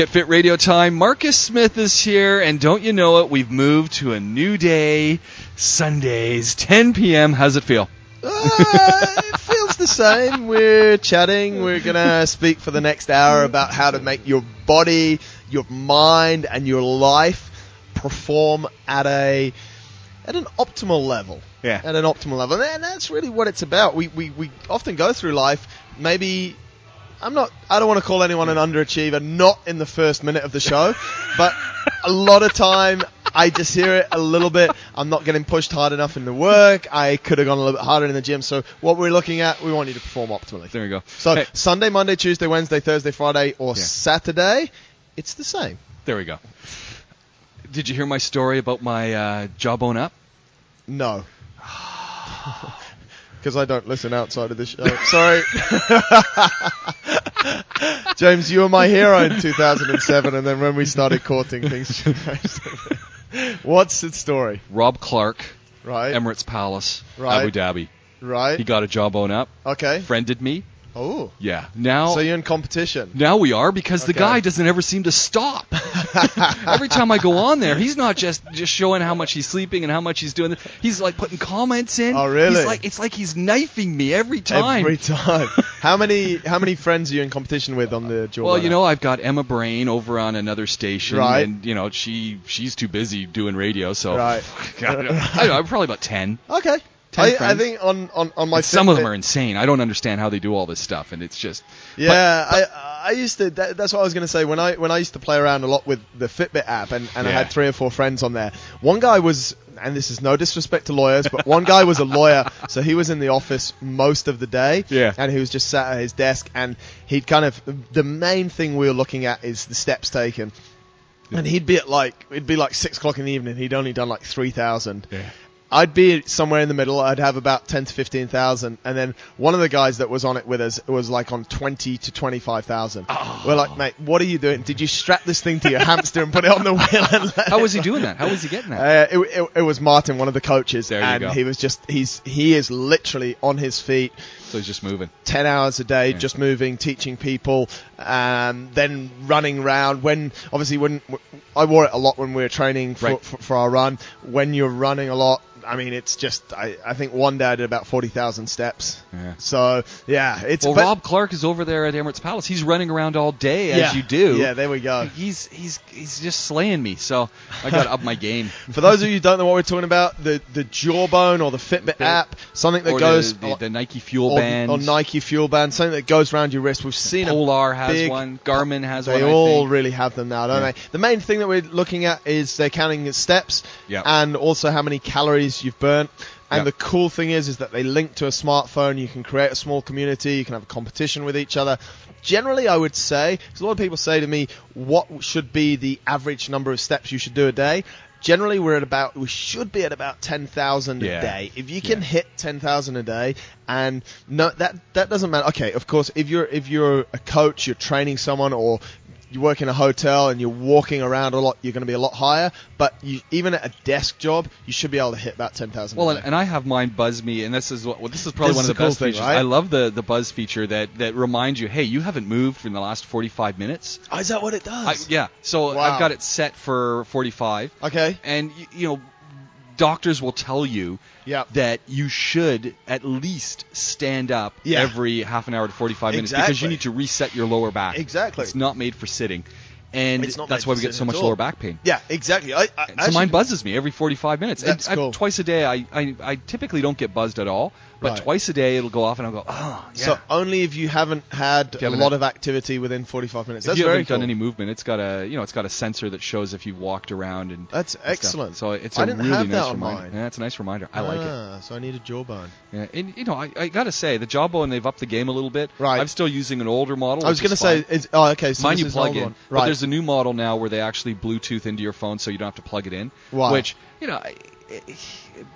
Get Fit Radio time. Marcus Smith is here, and don't you know it? We've moved to a new day, Sundays, 10 p.m. How's it feel? Uh, it feels the same. We're chatting. We're gonna speak for the next hour about how to make your body, your mind, and your life perform at a at an optimal level. Yeah. At an optimal level, and that's really what it's about. We we, we often go through life maybe. I'm not. I don't want to call anyone an underachiever. Not in the first minute of the show, but a lot of time I just hear it a little bit. I'm not getting pushed hard enough in the work. I could have gone a little bit harder in the gym. So what we're looking at, we want you to perform optimally. There we go. So Hey, Sunday, Monday, Tuesday, Wednesday, Thursday, Friday, or Yeah. Saturday, it's the same. there we go. Did you hear my story about my uh, jawbone up? No. Because I don't listen outside of the show. Sorry. James, you were my hero in 2007, and then when we started courting, things changed. What's the story? Rob Clark, Right. Emirates Palace, Right. Abu Dhabi. right. He got a jawbone up, okay. friended me. Oh. Yeah. Now So you're in competition. Now we are because the guy doesn't ever seem to stop. Every time I go on there, he's not just just showing how much he's sleeping and how much he's doing. He's like putting comments in. Oh, really? He's like it's like he's knifing me every time. Every time. how many how many friends are you in competition with on the jawbone? well, you know, I've got Emma Brain over on another station, Right. and you know she she's too busy doing radio, so Right. God, I don't know, probably about ten. Okay. Ten I, I think on on on my And some of them are insane. I don't understand how they do all this stuff, and it's just Yeah, I I used to. That, that's what I was going to say when I when I used to play around a lot with the Fitbit app, and, and I had three or four friends on there. One guy was, and this is no disrespect to lawyers, but one guy was a lawyer, so he was in the office most of the day. Yeah. and he was just sat at his desk, and he'd kind of the main thing we were looking at is the steps taken. And he'd be at like it'd be like six o'clock in the evening. He'd only done like three thousand. Yeah. I'd be somewhere in the middle. I'd have about ten to fifteen thousand, and then one of the guys that was on it with us was like on twenty to twenty five thousand. Oh. We're like, mate, what are you doing? Did you strap this thing to your hamster and put it on the wheel? And how was he doing that? How was he getting that? Uh, it, it, it was Martin, one of the coaches, There you and go. he was just he's he is literally on his feet so he's just moving. 10 hours a day Yeah. just moving teaching people um, then running around when obviously when I wore it a lot when we were training for, Right. for, for our run when you're running a lot I mean it's just I, I think one day I did about 40,000 steps Yeah. so yeah it's Well, Rob Clark is over there at Emirates Palace. He's running around all day yeah, as you do. yeah there we go He's he's he's just slaying me. So I got to up my game. for those of you who don't know what we're talking about the the jawbone or the Fitbit app something that goes the, the, the Nike Fuel Band. or Nike Fuel Band something that goes around your wrist we've seen a Polar has big- one. Garmin has They one. I all really have them now, don't Yeah. they? The main thing that we're looking at is they're counting the steps Yeah. and also how many calories you've burnt. And Yeah. the cool thing is, is that they link to a smartphone. You can create a small community. You can have a competition with each other. Generally, I would say, because a lot of people say to me, what should be the average number of steps you should do a day? Generally, we're at about, we should be at about 10,000 Yeah. a day. If you can Yeah. hit 10,000 a day and no, that, that doesn't matter. Okay, of course, if you're, if you're a coach, you're training someone or you work in a hotel and you're walking around a lot, you're going to be a lot higher. But you, even at a desk job, you should be able to hit about 10,000 Well, and, and I have mine buzz me, and this is what well, this is probably This one is of the cool best thing, features. right? I love the the buzz feature that that reminds you, hey, you haven't moved in the last 45 minutes. Oh, is that what it I, does? yeah, so Wow. I've got it set for 45, Okay. and y- you know, doctors will tell you Yeah. that you should at least stand up Yeah. every half an hour to 45 minutes because you need to reset your lower back. Exactly. It's not made for sitting. And that's why we get so much lower back pain. Yeah, exactly. I, I so actually- mine buzzes me every 45 minutes. That's and I- cool. twice a day, I, I, I typically don't get buzzed at all, but Right. twice a day it'll go off and I'll go, oh, yeah. So only if you haven't had you a haven't lot had- of activity within 45 minutes. if you haven't cool. done any movement, it's got a you know it's got a sensor that shows if you've walked around and That's and stuff. excellent. So it's I a didn't really have nice that reminder. mine. Yeah, it's a nice reminder. I like it. Ah, So I need a jawbone. Yeah, and you know I, I gotta say the Jawbone they've upped the game a little bit. Right. I'm still using an older model. I was going to say, is, oh, okay. So Mine you plug in. one. but there's a new model now where they actually Bluetooth into your phone, so you don't have to plug it in. Wow. Which you know. I,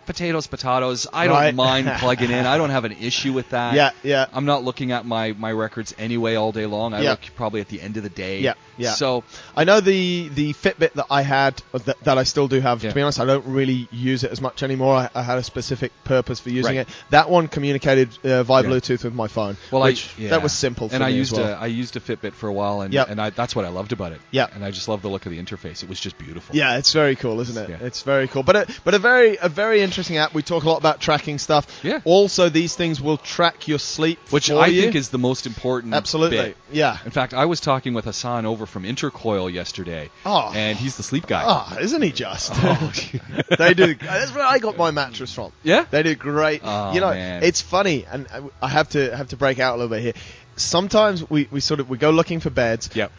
potatoes, potatoes. I don't Right. mind plugging in. I don't have an issue with that. Yeah, yeah. I'm not looking at my, my records anyway all day long. I Yeah. look probably at the end of the day. Yeah, yeah. So I know the the Fitbit that I had uh, that, that I still do have. Yeah. To be honest, I don't really use it as much anymore. I, I had a specific purpose for using Right. it. That one communicated uh, via Yeah. Bluetooth with my phone. Well, which I, that was simple for and me I used as well. a I used a Fitbit for a while, and Yep. and I, that's what I loved about it. Yeah. and I just love the look of the interface. It was just beautiful. Yeah, it's very cool, isn't it? It's very cool, but a, but a very a very interesting app. We talk a lot about tracking stuff. Yeah. Also, these things will track your sleep, which I you. think is the most important. absolutely bit. yeah. In fact, I was talking with Hassan over from Intercoil yesterday, Oh. and he's the sleep guy. Ah, isn't he just? Oh. they do. That's where I got my mattress from. Yeah? they do great. Oh, you know, man. it's funny, and I- I have to have to break out a little bit here. Sometimes we, we sort of we go looking for beds. Yep.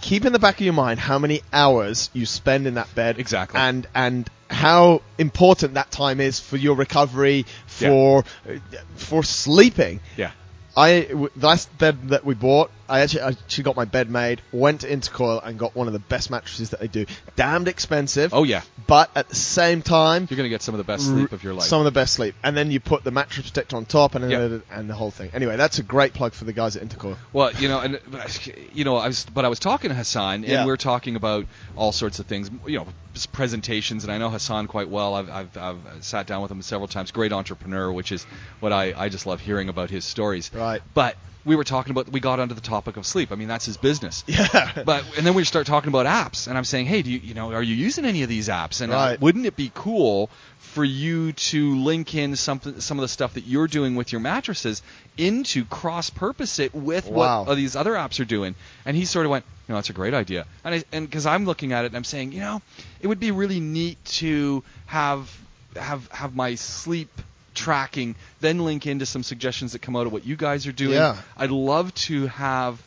Keep in the back of your mind how many hours you spend in that bed. Exactly. And and how important that time is for your recovery, for uh, for sleeping. Yeah. I last bed that we bought, I actually I actually got my bed made, went to Intercoil and got one of the best mattresses that they do. Damned expensive, Oh yeah. but at the same time, You're gonna get some of the best sleep of your life. some of the best sleep. And then you put the mattress protector on top, and Yep. and the whole thing. Anyway, that's a great plug for the guys at Intercoil. Well, you know, and you know, I was, but I was talking to Hassan, and Yeah. we're talking about all sorts of things, you know, presentations, and I know Hassan quite well. I've, I've, I've sat down with him several times. Great entrepreneur, which is what I, I just love hearing about his stories. Right. But we were talking about, we got onto the topic of sleep. I mean, that's his business. Yeah. But and then we start talking about apps, and I'm saying, hey, do you you know are you using any of these apps? And uh, Right. wouldn't it be cool for you to link in something some of the stuff that you're doing with your mattresses into cross purpose it with Wow. what these other apps are doing? And he sort of went, you know, that's a great idea. And I, and because I'm looking at it, and I'm saying, you know, it would be really neat to have have have my sleep tracking then link into some suggestions that come out of what you guys are doing. Yeah. I'd love to have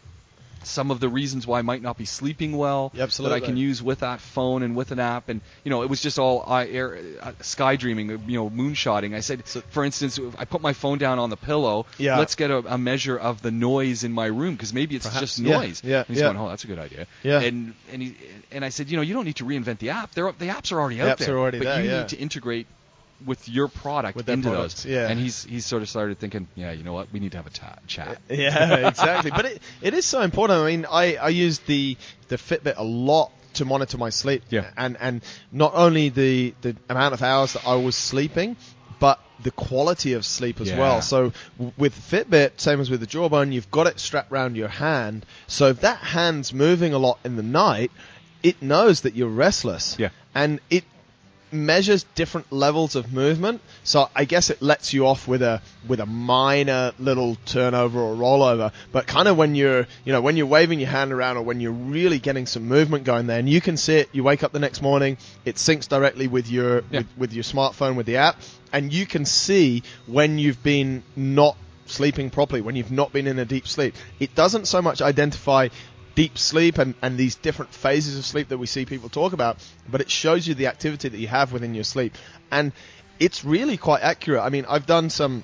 some of the reasons why I might not be sleeping well that I can use with that phone and with an app. And you know, it was just all I, air, uh, sky dreaming, you know, moonshotting. I said, for instance, if I put my phone down on the pillow. Yeah. Let's get a, a measure of the noise in my room because maybe it's Perhaps. just noise. yeah, And he's yeah. going, oh, that's a good idea. Yeah. And and he, and I said, you know, you don't need to reinvent the app. They're, the apps are already The out apps there. are already but there, you yeah. need to integrate with your product With into products, those. yeah. And he's he's sort of started thinking, yeah, you know what, we need to have a ta- chat. Yeah, exactly. but it, it is so important. I mean, I, I use the, the Fitbit a lot to monitor my sleep. Yeah. And, and not only the, the amount of hours that I was sleeping, but the quality of sleep as Yeah. well. So w- with Fitbit, same as with the Jawbone, you've got it strapped around your hand. So if that hand's moving a lot in the night, it knows that you're restless. Yeah. And it measures different levels of movement. So I guess it lets you off with a with a minor little turnover or rollover. But kind of when you're you know when you're waving your hand around or when you're really getting some movement going there, and you can see it. You wake up the next morning, it syncs directly with your Yeah. with, with your smartphone with the app, and you can see when you've been not sleeping properly, when you've not been in a deep sleep. It doesn't so much identify deep sleep and, and these different phases of sleep that we see people talk about, but it shows you the activity that you have within your sleep. And it's really quite accurate. I mean, I've done some,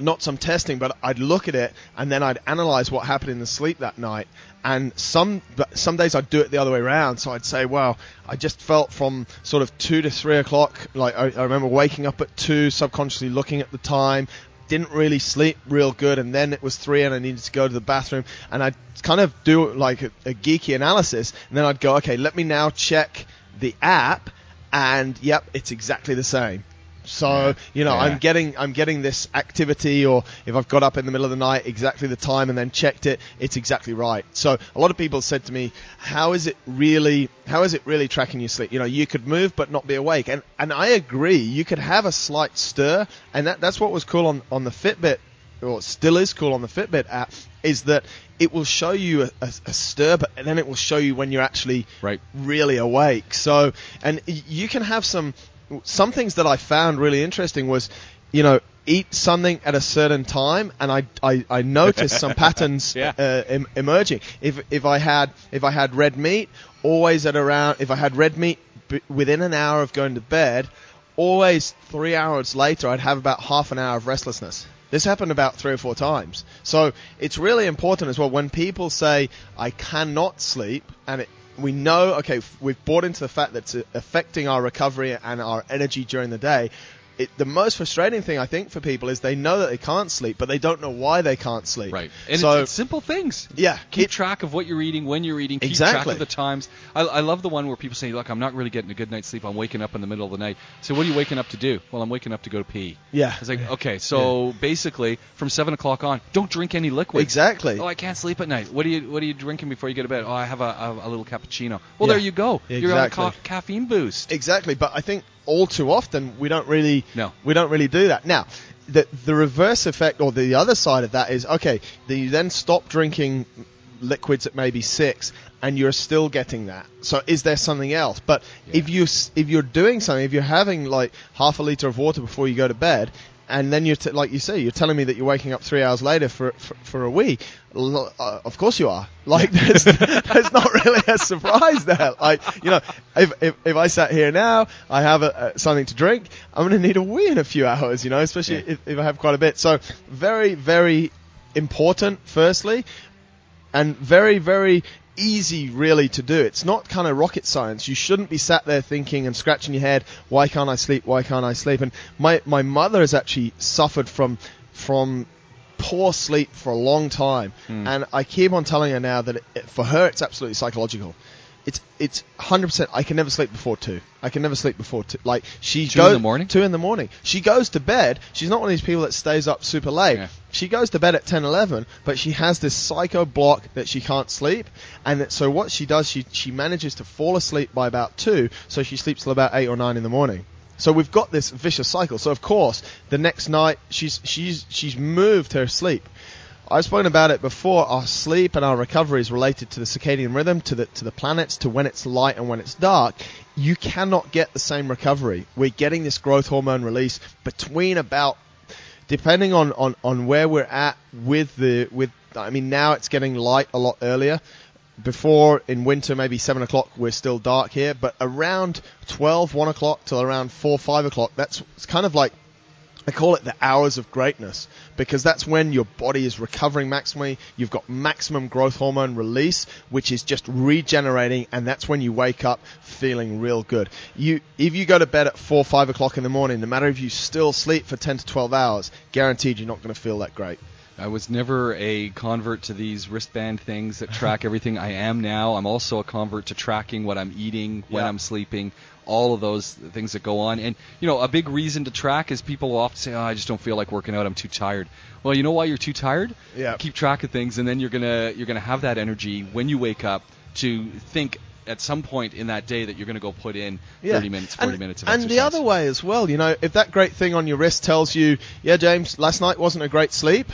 not some testing, but I'd look at it and then I'd analyze what happened in the sleep that night. And some, some days I'd do it the other way around. So I'd say, well, I just felt from sort of two to three o'clock, like I, I remember waking up at two, subconsciously looking at the time, didn't really sleep real good, and then it was three, and I needed to go to the bathroom, and I'd kind of do like a, a geeky analysis, and then I'd go, okay, let me now check the app, and yep, it's exactly the same. So you know, Yeah. I'm getting I'm getting this activity, or if I've got up in the middle of the night, exactly the time, and then checked it, it's exactly right. So a lot of people said to me, "How is it really? How is it really tracking your sleep? You know, you could move but not be awake." And and I agree. You could have a slight stir, and that that's what was cool on on the Fitbit, or still is cool on the Fitbit app, is that it will show you a, a, a stir, but then it will show you when you're actually Right. really awake. So, and you can have some some things that I found really interesting was, you know, eat something at a certain time, and I I, I noticed some patterns Yeah. uh, em- emerging. If if I had if I had red meat, always at around if I had red meat b- within an hour of going to bed, always three hours later I'd have about half an hour of restlessness. This happened about three or four times. So it's really important as well when people say I cannot sleep and it we know, okay, we've bought into the fact that it's affecting our recovery and our energy during the day. It, the most frustrating thing I think for people is they know that they can't sleep, but they don't know why they can't sleep. Right. And so it's, it's simple things. yeah, Keep it- track of what you're eating, when you're eating. Keep track of the times. I, I love the one where people say, "Look, I'm not really getting a good night's sleep. I'm waking up in the middle of the night." So, what are you waking up to do? Well, I'm waking up to go to pee. Yeah. It's like, okay, so basically, from seven o'clock on, don't drink any liquid. Exactly. Oh, I can't sleep at night. What are you What are you drinking before you go to bed? Oh, I have a, a, a little cappuccino. Well, Yeah. there you go. Exactly. You're on a ca- caffeine boost. Exactly, but I think all too often we don't really No. we don't really do that. Now, the the reverse effect or the other side of that is okay, then you then stop drinking liquids at maybe 6 and you're still getting that. So is there something else? But Yeah. if you if you're doing something, if you're having like half a liter of water before you go to bed and then you're t- like you say, you're telling me that you're waking up three hours later for for, for a wee. L- Uh, of course you are. Like there's, there's not really a surprise there. Like you know, if if, if I sat here now, I have a, uh, something to drink. I'm going to need a wee in a few hours. You know, especially Yeah. if, if I have quite a bit. So very very important. Firstly, and very very easy really to do. It's not kind of rocket science. You shouldn't be sat there thinking and scratching your head why can't i sleep? Why can't i sleep? And my my mother has actually suffered from from poor sleep for a long time. Hmm. And i keep on telling her now that it- for her it's absolutely psychological it's it's 100% i can never sleep before 2 i can never sleep before 2 like she Two in the morning? 2 in the morning. She goes to bed. She's not one of these people that stays up super late. Yeah. she goes to bed at 10 11 but she has this psycho block that she can't sleep. And that, so what she does she she manages to fall asleep by about 2 so she sleeps till about 8 or 9 in the morning. So we've got this vicious cycle. So of course the next night she's she's she's moved her sleep I've spoken about it before. Our sleep and our recovery is related to the circadian rhythm, to the to the planets, to when it's light and when it's dark. You cannot get the same recovery. We're getting this growth hormone release between about depending on, on, on where we're at with the with I mean now it's getting light a lot earlier. Before in winter maybe seven o'clock we're still dark here, but around 12, 1 o'clock till around four, five o'clock, that's it's kind of like I call it the hours of greatness because that's when your body is recovering maximally. You've got maximum growth hormone release, which is just regenerating, and that's when you wake up feeling real good. You, if you go to bed at four, five o'clock in the morning, no matter if you still sleep for ten to twelve hours, guaranteed you're not going to feel that great. I was never a convert to these wristband things that track everything. I am now. I'm also a convert to tracking what I'm eating, when Yeah. I'm sleeping, all of those things that go on. And you know, a big reason to track is people often say, "Oh, I just don't feel like working out. I'm too tired." Well, you know why you're too tired? Yeah. Keep track of things, and then you're gonna you're gonna have that energy when you wake up to think at some point in that day that you're gonna go put in 30 minutes, 40 and, minutes of and the other way as well, you know, if that great thing on your wrist tells you, yeah, James, last night wasn't a great sleep,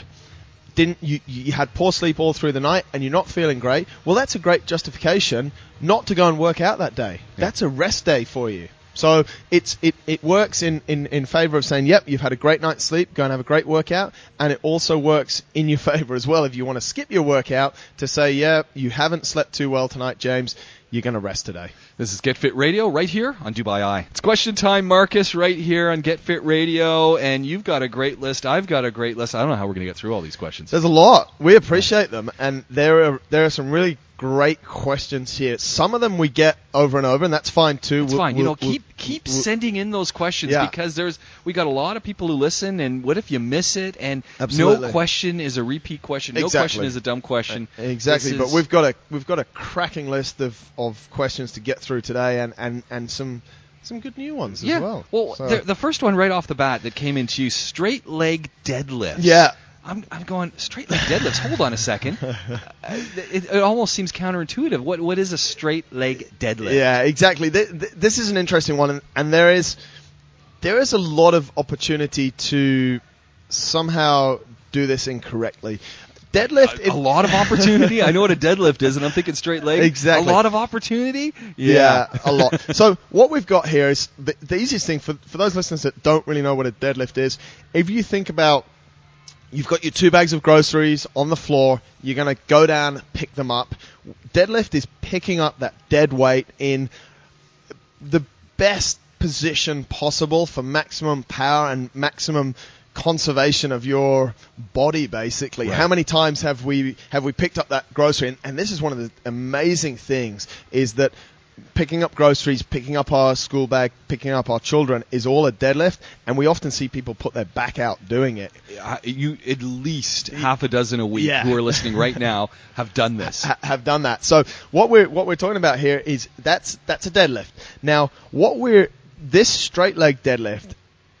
didn't you, you had poor sleep all through the night and you're not feeling great, well, that's a great justification not to go and work out that day. That's a rest day for you. So it's it, it works in, in, in favor of saying, yep, you've had a great night's sleep, go and have a great workout, and it also works in your favor as well if you want to skip your workout to say, yeah, you haven't slept too well tonight, James, you're going to rest today. This is Get Fit Radio right here on Dubai Eye. It's question time, Marcus, right here on Get Fit Radio, and you've got a great list. I've got a great list. I don't know how we're going to get through all these questions. There's a lot. We appreciate them, and there are there are some really great questions here. Some of them we get over and over, and that's fine too. It's We'll- fine. You know, we'll- keep keep sending in those questions Yeah. because there's we got a lot of people who listen, and what if you miss it? And Absolutely. no question is a repeat question. No question is a dumb question. Uh, exactly, This but we've got a we've got a cracking list of, of questions to get through today, and, and, and some some good new ones yeah. as well. So- the, the first one right off the bat that came into you, straight leg deadlift. yeah, I'm, I'm going straight leg deadlifts. Hold on a second. Uh, it, it almost seems counterintuitive. What what is a straight leg deadlift? Yeah, exactly. Th- th- this is an interesting one, and, and there is there is a lot of opportunity to somehow do this incorrectly. Deadlift, A, a lot of opportunity. I know what a deadlift is, and I'm thinking straight leg. Exactly. A lot of opportunity. Yeah, a lot. So what we've got here is the, the easiest thing for for those listeners that don't really know what a deadlift is. If you think about you've got your two bags of groceries on the floor, you're going to go down, pick them up. Deadlift is picking up that dead weight in the best position possible for maximum power and maximum conservation of your body basically Right. how many times have we have we picked up that grocery and, and this is one of the amazing things is that picking up groceries picking up our school bag picking up our children is all a deadlift and we often see people put their back out doing it Uh, you at least half a dozen a week Yeah. who are listening right now have done this. ha- have done that. So what we're what we're talking about here is that's that's a deadlift. Now what we're this straight leg deadlift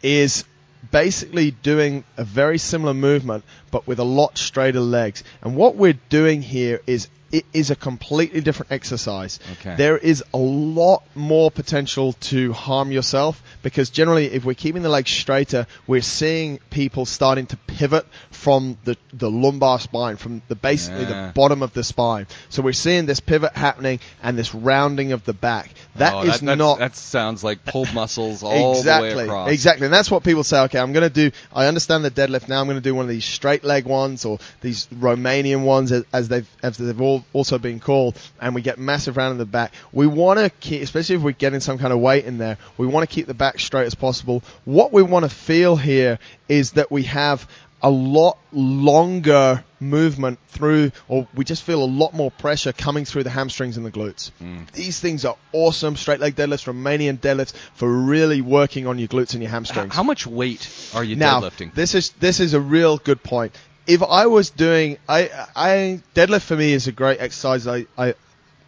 is basically doing a very similar movement but with a lot straighter legs. And what we're doing here is it is a completely different exercise. Okay. There is a lot more potential to harm yourself because generally if we're keeping the legs straighter, we're seeing people starting to pivot from the, the lumbar spine, from the basically Yeah. the bottom of the spine. So we're seeing this pivot happening and this rounding of the back. That Oh, is that's- not That sounds like pulled muscles all exactly, the way across. Exactly, and that's what people say. Okay, I'm going to do. I understand the deadlift now. I'm going to do one of these straight leg ones or these Romanian ones, as, they've as they've all also been called. And we get massive round in the back. We want to keep, especially if we're getting some kind of weight in there. We want to keep the back straight as possible. What we want to feel here is that we have a lot longer movement through, or we just feel a lot more pressure coming through the hamstrings and the glutes. Mm. These things are awesome. Straight leg deadlifts, Romanian deadlifts for really working on your glutes and your hamstrings. How much weight are you now, deadlifting? this is this is a real good point. If I was doing, I, I deadlift for me is a great exercise. I, I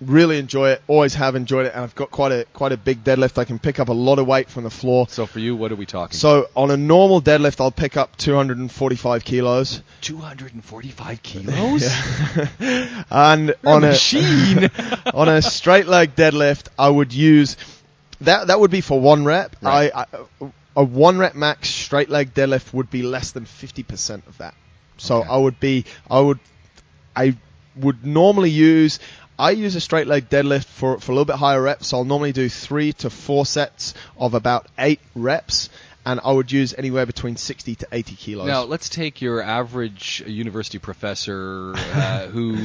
really enjoy it. Always have enjoyed it, and I've got quite a quite a big deadlift. I can pick up a lot of weight from the floor. so for you, what are we talking? So on a normal deadlift, I'll pick up 245 kilos. 245 kilos? and You're on a a machine. on a straight leg deadlift, I would use that. That would be for one rep. Right. I, I a one rep max straight leg deadlift would be less than 50% of that. So Okay. I would be I would I would normally use I use a straight leg deadlift for, for a little bit higher reps. So I'll normally do three to four sets of about eight reps, and I would use anywhere between 60 to 80 kilos. Now let's take your average university professor uh, who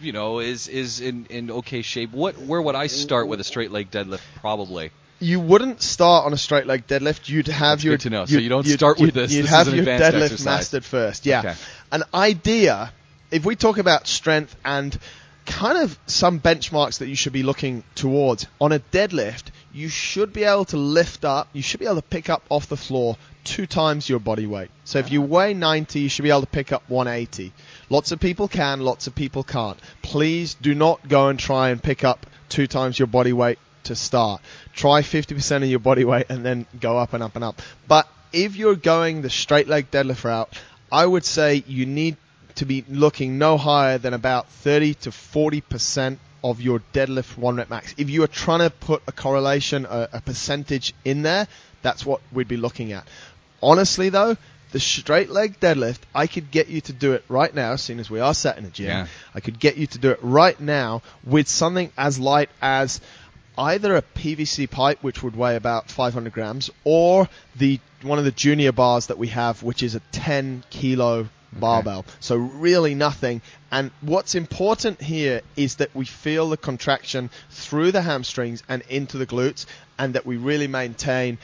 you know is is in, in okay shape. What where would I start with a straight leg deadlift? Probably. you wouldn't start on a straight leg deadlift. You'd have That's your good to know. So you don't start with this. You'd This have your deadlift exercise. mastered first. Yeah. Okay. An idea. If we talk about strength and kind of some benchmarks that you should be looking towards on a deadlift, you should be able to lift up. You should be able to pick up off the floor two times your body weight. So if you uh-huh. weigh 90, you should be able to pick up 180. Lots of people can, lots of people can't. Please do not go and try and pick up two times your body weight to start. Try 50% of your body weight and then go up and up and up. But if you're going the straight leg deadlift route, I would say you need to be looking no higher than about 30 to 40% of your deadlift one rep max. If you are trying to put a correlation, a, a percentage in there, that's what we'd be looking at. Honestly though, the straight leg deadlift, I could get you to do it right now, seeing as we are sat in a gym. Yeah. I could get you to do it right now with something as light as either a PVC pipe, which would weigh about 500 grams, or the one of the junior bars that we have, which is a 10 kilo barbell. So really nothing. And what's important here is that we feel the contraction through the hamstrings and into the glutes, and that we really maintain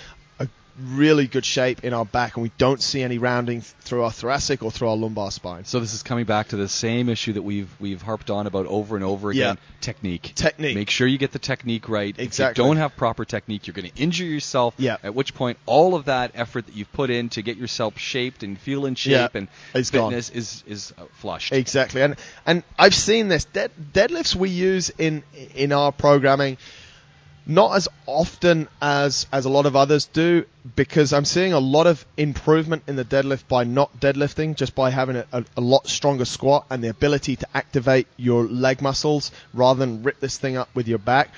really good shape in our back, and we don't see any rounding through our thoracic or through our lumbar spine. So this is coming back to the same issue that we've we've harped on about over and over again. Yeah. Technique. Technique. Make sure you get the technique right. Exactly. If you don't have proper technique, you're going to injure yourself. Yeah. At which point, all of that effort that you've put in to get yourself shaped and feel in shape Yeah. and It's gone. fitness is is uh, flushed. Exactly, and and I've seen this dead, deadlifts we use in in our programming, not as often as as a lot of others do, because I'm seeing a lot of improvement in the deadlift by not deadlifting, just by having a, a, a lot stronger squat and the ability to activate your leg muscles rather than rip this thing up with your back.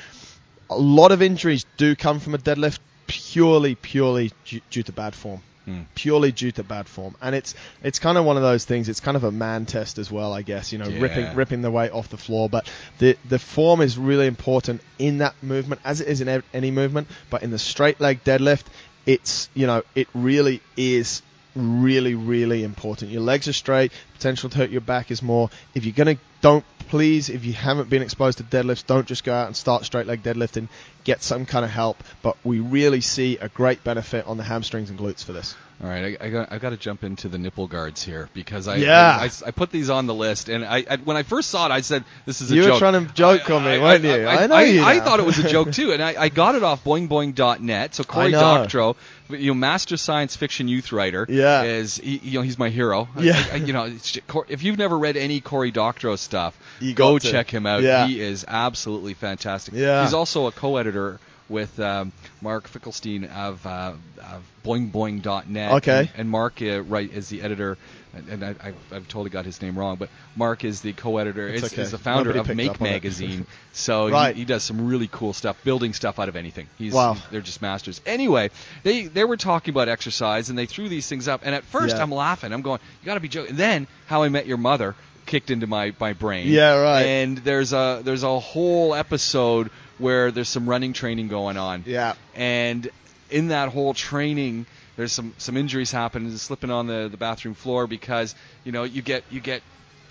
A lot of injuries do come from a deadlift purely purely due, due to bad form Hmm. purely due to bad form. And it's it's kind of one of those things. It's kind of a man test as well, I guess. You know, Yeah. ripping ripping the weight off the floor. But the the form is really important in that movement, as it is in any movement. But in the straight leg deadlift, it's you know it really is really, really important. Your legs are straight. Potential to hurt your back is more. If you're gonna, don't please. If you haven't been exposed to deadlifts, don't just go out and start straight leg deadlifting. Get some kind of help. But we really see a great benefit on the hamstrings and glutes for this. All right, I, I got I got to jump into the nipple guards here because I Yeah. I, I, I put these on the list and I, I when I first saw it I said this is a You were trying to joke on me, weren't you? I, know I, you I thought it was a joke too, and I, I got it off boingboing.net. So Cory. Doctorow, you know, master science fiction youth writer, Yeah. is he, you know he's my hero. Yeah. I- you know, if you've never read any Cory Doctorow stuff, You go to. check him out. Yeah. He is absolutely fantastic. Yeah. he's also a co-editor with um, Mark Finkelstein of, uh, of boingboing.net. Okay. And, and Mark uh, right is the editor, and, and I, I've, I've totally got his name wrong, but Mark is the co-editor. It's is, okay. is the founder Nobody of Make up on it. Magazine. so he- Right. he, does some really cool stuff, building stuff out of anything. He's, Wow. they're just masters. Anyway, they they were talking about exercise, and they threw these things up. And at first, Yeah. I'm laughing. I'm going, "You got to be joking." then, How I Met Your Mother kicked into my, my brain. Yeah, right. And there's a there's a whole episode where there's some running training going on. Yeah. And in that whole training, there's some some injuries happening, slipping on the, the bathroom floor because you know you get you get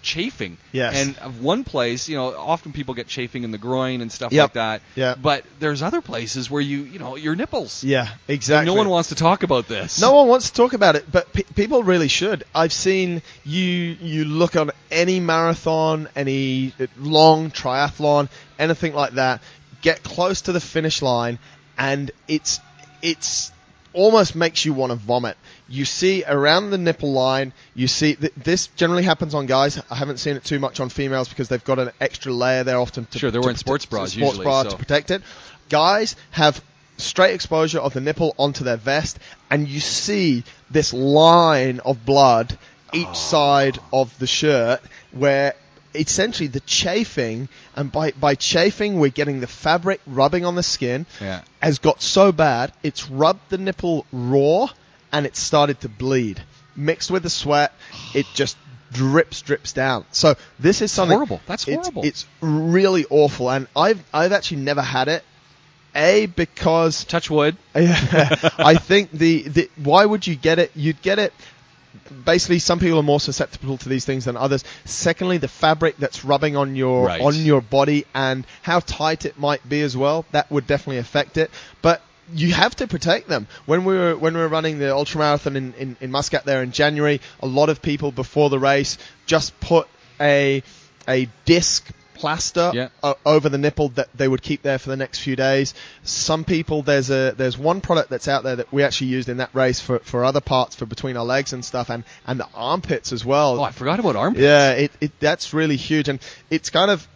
chafing. Yes. And of one place, you know, often people get chafing in the groin and stuff Yep. like that. Yeah. But there's other places where you you know your nipples. Yeah, exactly. No one wants to talk about this. No one wants to talk about it, but pe- people really should. I've seen you you look on any marathon, any long triathlon, anything like that, get close to the finish line, and it's it's almost makes you want to vomit. You see around the nipple line, you see th- this generally happens on guys. I haven't seen it too much on females because they've got an extra layer there often. To, Sure, they're wearing sports bras sports usually, bra so- to protect it. Guys have straight exposure of the nipple onto their vest, and you see this line of blood each Oh. side of the shirt where essentially the chafing and by, by chafing we're getting the fabric rubbing on the skin Yeah. has got so bad it's rubbed the nipple raw and it started to bleed mixed with the sweat it just drips drips down so this is something horrible. That's it's- horrible. it's really awful and i've i've actually never had it a because Touch wood. I think the, the why would you get it? You'd get it. Basically, some people are more susceptible to these things than others. Secondly, the fabric that's rubbing on your Right. on your body and how tight it might be as well. That would definitely affect it. But you have to protect them. When we were when we were running the ultramarathon in, in, in Muscat there in January, a lot of people before the race just put a a disc plaster Yeah. o- over the nipple that they would keep there for the next few days. Some people there's a there's one product that's out there that we actually used in that race for, for other parts for between our legs and stuff and, and the armpits as well. Oh, I forgot about armpits. yeah, it, it that's really huge and it's kind of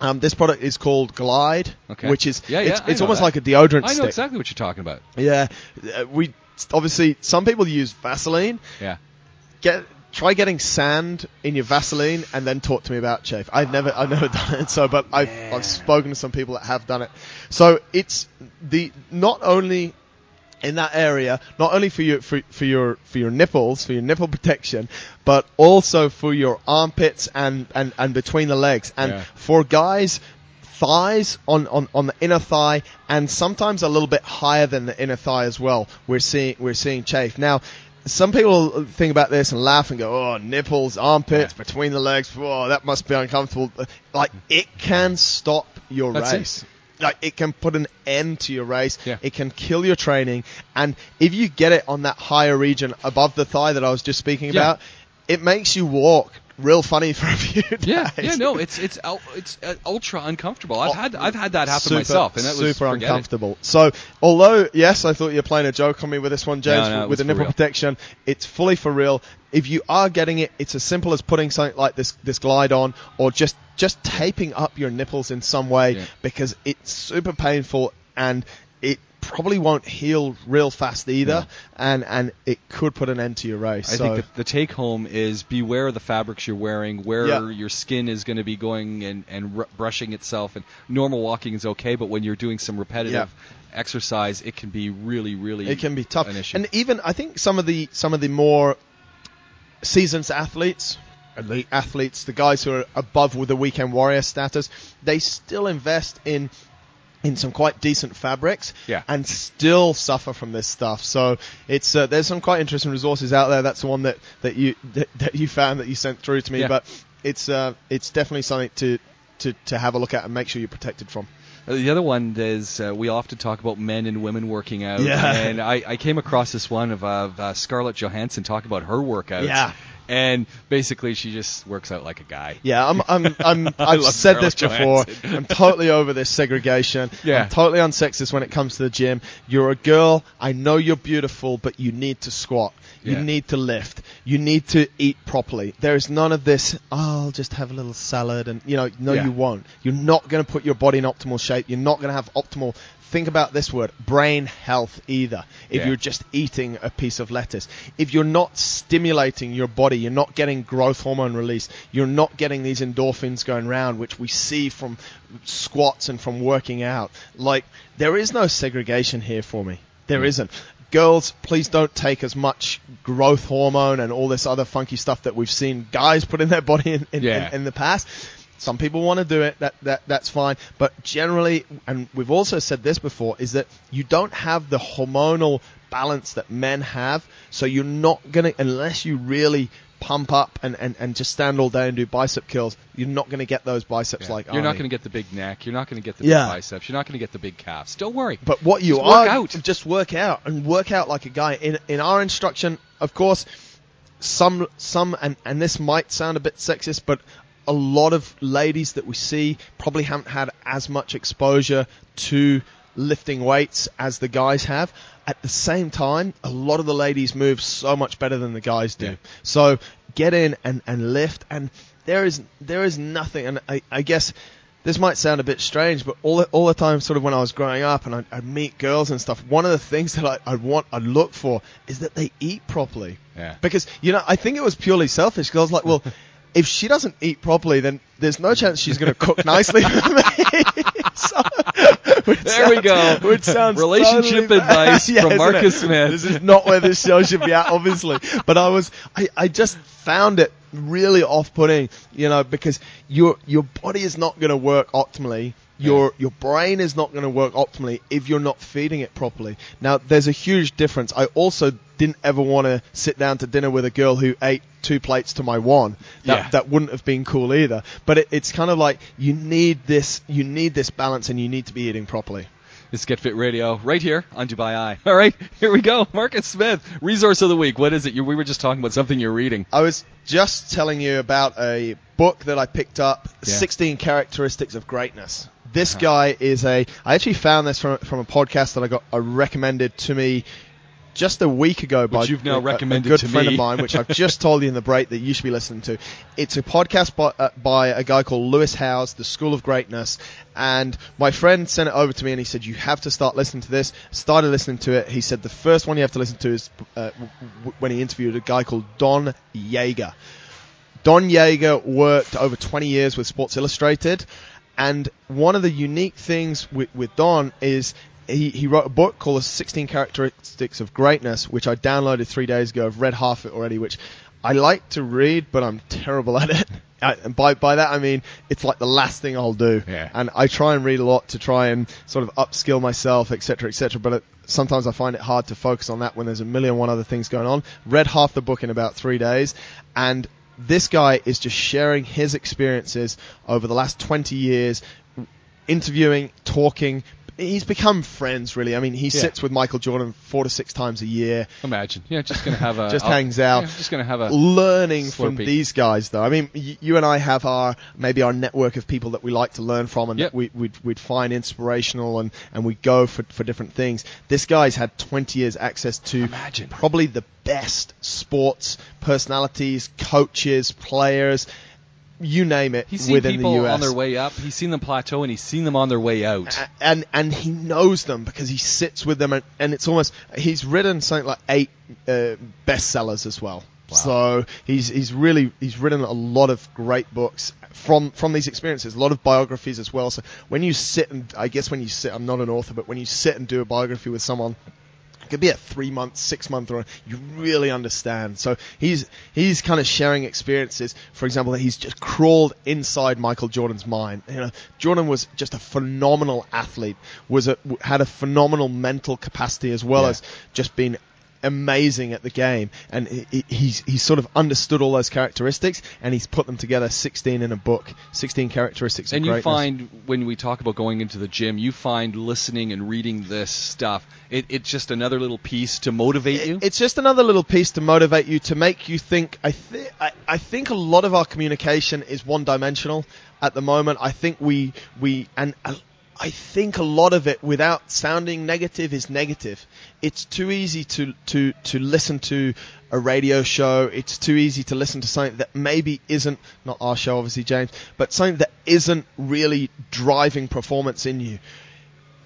um, this product is called Glide, Okay. which is Yeah, yeah, it's, it's almost that. like a deodorant I know stick. exactly what you're talking about. Yeah, uh, we obviously some people use Vaseline. Yeah. Get try getting sand in your Vaseline and then talk to me about chafe. I've never I've never done it so, but I've I've spoken to some people that have done it. So it's the not only in that area, not only for your for, for your for your nipples, for your nipple protection, but also for your armpits and and, and between the legs. And Yeah. for guys thighs on, on, on the inner thigh and sometimes a little bit higher than the inner thigh as well. We're seeing we're seeing chafe. Now some people think about this and laugh and go, "Oh, nipples, armpits, Yeah. between the legs. Oh, that must be uncomfortable." Like it can stop your That's it. race. Like it can put an end to your race. Yeah. It can kill your training. And if you get it on that higher region above the thigh that I was just speaking Yeah. about, it makes you walk real funny for a few days. Yeah, yeah, no, it's it's it's uh, ultra uncomfortable. I've had I've had that happen Super- myself, and that was super forget it. uncomfortable. So, although yes, I thought you were playing a joke on me with this one, James, No, no, with the nipple real. protection, it's fully for real. If you are getting it, it's as simple as putting something like this this glide on, or just just taping up your nipples in some way Yeah. because it's super painful and it probably won't heal real fast either, No. and and it could put an end to your race. I so, think the, the take home is beware of the fabrics you're wearing, where Yeah. your skin is going to be going and, and r- brushing itself. And normal walking is okay, but when you're doing some repetitive exercise, it can be really, really it can be tough. an issue. And even I think some of the some of the more seasoned athletes, elite athletes, the guys who are above with the weekend warrior status, they still invest in in some quite decent fabrics Yeah. and still suffer from this stuff. So it's uh, there's some quite interesting resources out there. That's the one that, that you that, that you found that you sent through to me. Yeah. But it's uh, it's definitely something to, to to have a look at and make sure you're protected from. Uh, The other one is uh, we often talk about men and women working out, Yeah. and I, I came across this one of, uh, of uh, Scarlett Johansson talking about her workouts. Yeah. And basically she just works out like a guy. Yeah, I'm, I'm, I'm, I've said this before. Johansson. I'm totally over this segregation. Yeah. I'm totally unsexist when it comes to the gym. You're a girl. I know you're beautiful, but you need to squat. You Yeah. need to lift. You need to eat properly. There is none of this, oh, I'll just have a little salad and, you know, no, Yeah. you won't. You're not going to put your body in optimal shape. You're not going to have optimal, think about this word, brain health either. If Yeah. you're just eating a piece of lettuce. If you're not stimulating your body, you're not getting growth hormone release, you're not getting these endorphins going round, which we see from squats and from working out. Like, there is no segregation here for me. There Mm. isn't. Girls, please don't take as much growth hormone and all this other funky stuff that we've seen guys put in their body in, in, Yeah. in, in the past. Some people want to do it. That, that that's fine. But generally, and we've also said this before, is that you don't have the hormonal balance that men have. So you're not gonna unless you really pump up and, and, and just stand all day and do bicep kills. You're not gonna get those biceps Yeah. like you're not going to get the big neck. You're not going to get the Yeah. big biceps. You're not going to get the big calves. Don't worry. But what you Just are, work out. just work out and work out like a guy. In in our instruction, of course, some some and and this might sound a bit sexist, but a lot of ladies that we see probably haven't had as much exposure to lifting weights as the guys have. At the same time, a lot of the ladies move so much better than the guys do. Yeah. So get in and, and lift and there is there is nothing and I, I guess this might sound a bit strange, but all the, all the time, sort of when I was growing up and I'd, I'd meet girls and stuff, one of the things that I, I'd want, I'd look for is that they eat properly. Yeah. Because, you know, I think it was purely selfish because I was like, well, if she doesn't eat properly, then there's no chance she's going to cook nicely for me. So, There we go. Which sounds Relationship totally advice from? Marcus Smith. This is not where this show should be at, obviously. But I was, I, I just found it really off-putting, you know, because your your body is not going to work optimally. Your your brain is not going to work optimally if you're not feeding it properly. Now, there's a huge difference. I also didn't ever want to sit down to dinner with a girl who ate two plates to my one. That, Yeah. that wouldn't have been cool either. But it, it's kind of like you need this, you need this balance, and you need to be eating properly. This is Get Fit Radio right here on Dubai Eye. All right, here we go. Marcus Smith, resource of the week. What is it? You, we were just talking about something you're reading. I was just telling you about a book that I picked up, Yeah. 16 Characteristics of Greatness. This Uh-huh. guy is a, I actually found this from, from a podcast that I got uh, recommended to me just a week ago by you've now a- recommended a good friend me. of mine, which I've just told you in the break that you should be listening to. It's a podcast by, uh, by a guy called Lewis Howes, The School of Greatness, and my friend sent it over to me and he said, you have to start listening to this. Started listening to it. He said the first one you have to listen to is uh, w- w- when he interviewed a guy called Don Yaeger. Don Yaeger worked over 20 years with Sports Illustrated, and one of the unique things with, with Don is he, he wrote a book called The 16 Characteristics of Greatness, which I downloaded three days ago. I've read half it already, which I like to read, but I'm terrible at it. I, and by, by that I mean it's like the last thing I'll do. Yeah. And I try and read a lot to try and sort of upskill myself, etc., etc. But it, sometimes I find it hard to focus on that when there's a million one other things going on. Read half the book in about three days, and this guy is just sharing his experiences over the last 20 years, interviewing, talking. He's become friends, really. I mean, he Yeah. sits with Michael Jordan four to six times a year, Imagine. Yeah, just gonna have a just hangs out. yeah, just gonna have a learning from these guys, though. I mean, y- you and I have our maybe our network of people that we like to learn from, and Yep. that we, we'd, we'd find inspirational, and, and we go for for different things. This guy's had 20 years access to Imagine. probably the best sports personalities, coaches, players, you name it, He's seen within people the US. on their way up. He's seen them plateau, and he's seen them on their way out. And and he knows them because he sits with them and, and it's almost he's written something like eight uh, bestsellers as well Wow. so he's he's really he's written a lot of great books from from these experiences a lot of biographies as well so when you sit and i guess when you sit i'm not an author but when you sit and do a biography with someone It could be a three month, six month run. You really understand. So he's he's kind of sharing experiences. For example, that he's just crawled inside Michael Jordan's mind. You know, Jordan was just a phenomenal athlete. Was a, had a phenomenal mental capacity as well Yeah. as just being amazing at the game, and he- he- he's he's sort of understood all those characteristics, and he's put them together, 16 in a book, 16 characteristics of And you find when we talk about going into the gym, you find listening and reading this stuff, it, it's just another little piece to motivate you. It's just another little piece to motivate you to make you think. I, th- I, I think a lot of our communication is one dimensional at the moment. I think we we and uh, I think a lot of it, without sounding negative, is negative. It's too easy to to to listen to a radio show. It's too easy to listen to something that maybe isn't not our show, obviously, James, but something that isn't really driving performance in you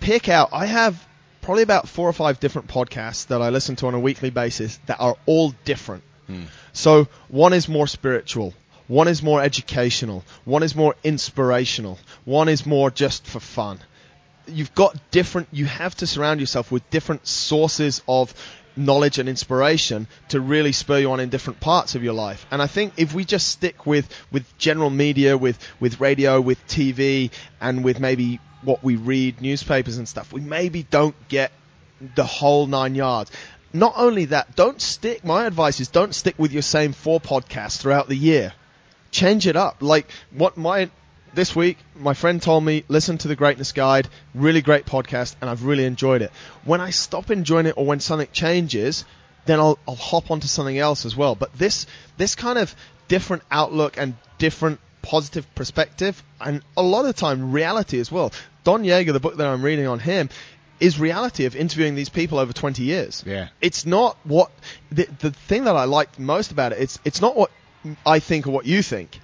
pick out. I have probably about four or five different podcasts that I listen to on a weekly basis that are all different. Hmm. So one is more spiritual. One is more educational. One is more inspirational. One is more just for fun. You've got different, you have to surround yourself with different sources of knowledge and inspiration to really spur you on in different parts of your life. And I think if we just stick with, with general media, with, with radio, with TV, and with maybe what we read, newspapers and stuff, we maybe don't get the whole nine yards. Not only that, don't stick, my advice is don't stick with your same four podcasts throughout the year. Change it up. Like what my, this week, my friend told me, listen to the Greatness Guide, really great podcast, and I've really enjoyed it. When I stop enjoying it or when something changes, then I'll, I'll hop onto something else as well. But this, this kind of different outlook and different positive perspective, and a lot of time reality as well. Don Yaeger, the book that I'm reading on him, is reality of interviewing these people over 20 years. Yeah. It's not what the, the thing that I like most about it. It's it's not what I think or what you think.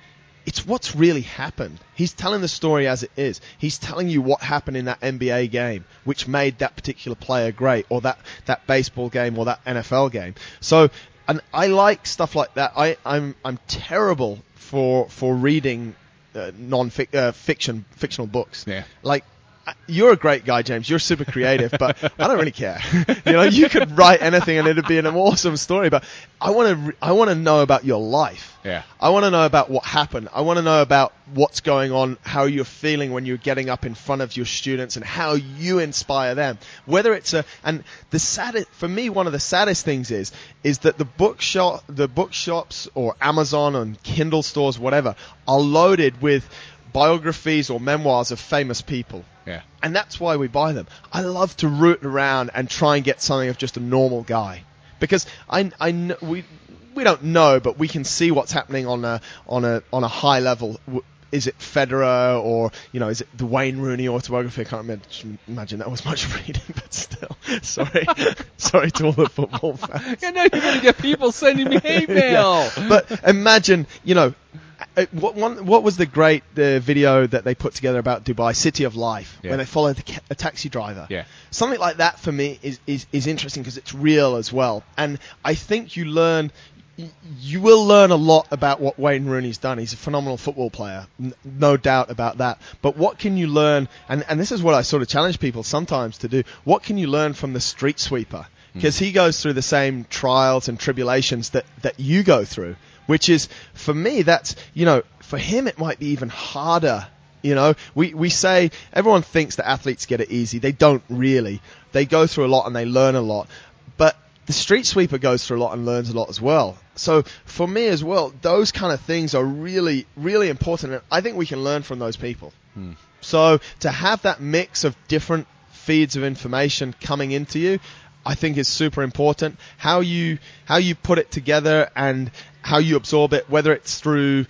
It's what's really happened. He's telling the story as it is. He's telling you what happened in that NBA game, which made that particular player great, or that, that baseball game, or that NFL game. So, and I like stuff like that. I, I'm I'm terrible for for reading uh, non uh, fiction fictional books. Yeah. Like you're a great guy, James. You're super creative, but I don't really care. you know, you could write anything and it'd be an awesome story. But I want to, re- I want to know about your life. Yeah. I want to know about what happened. I want to know about what's going on, how you're feeling when you're getting up in front of your students, and how you inspire them. Whether it's a, and the saddest for me, one of the saddest things is, is that the bookshop, the bookshops or Amazon and Kindle stores, whatever, are loaded with biographies or memoirs of famous people. Yeah. And that's why we buy them. I love to root around and try and get something of just a normal guy. Because I, I we, we don't know, but we can see what's happening on a, on a, on a high level. Is it Federer or, you know, is it the Wayne Rooney autobiography? I can't imagine, imagine that was much reading, but still. Sorry. Sorry to all the football fans. And now you're going to get people sending me hate mail. But imagine, you know, uh, what one what was the great uh, video that they put together about Dubai City of Life Yeah. when they followed the ca- a taxi driver? Yeah. Something like that for me is is, is interesting because it's real as well, and I think you learn. You will learn a lot about what Wayne Rooney's done. He's a phenomenal football player, n- no doubt about that. But what can you learn? And, and this is what I sort of challenge people sometimes to do. What can you learn from the street sweeper? Because he goes through the same trials and tribulations that, that you go through which is for me that's you know for him it might be even harder you know? We we say everyone thinks that athletes get it easy. They don't really. They go through a lot and they learn a lot. But the street sweeper goes through a lot and learns a lot as well. So for me as well those kind of things are really really important. And i think we can learn from those people. Hmm. So to have that mix of different feeds of information coming into you, I think is super important. How you how you put it together and how you absorb it, whether it's through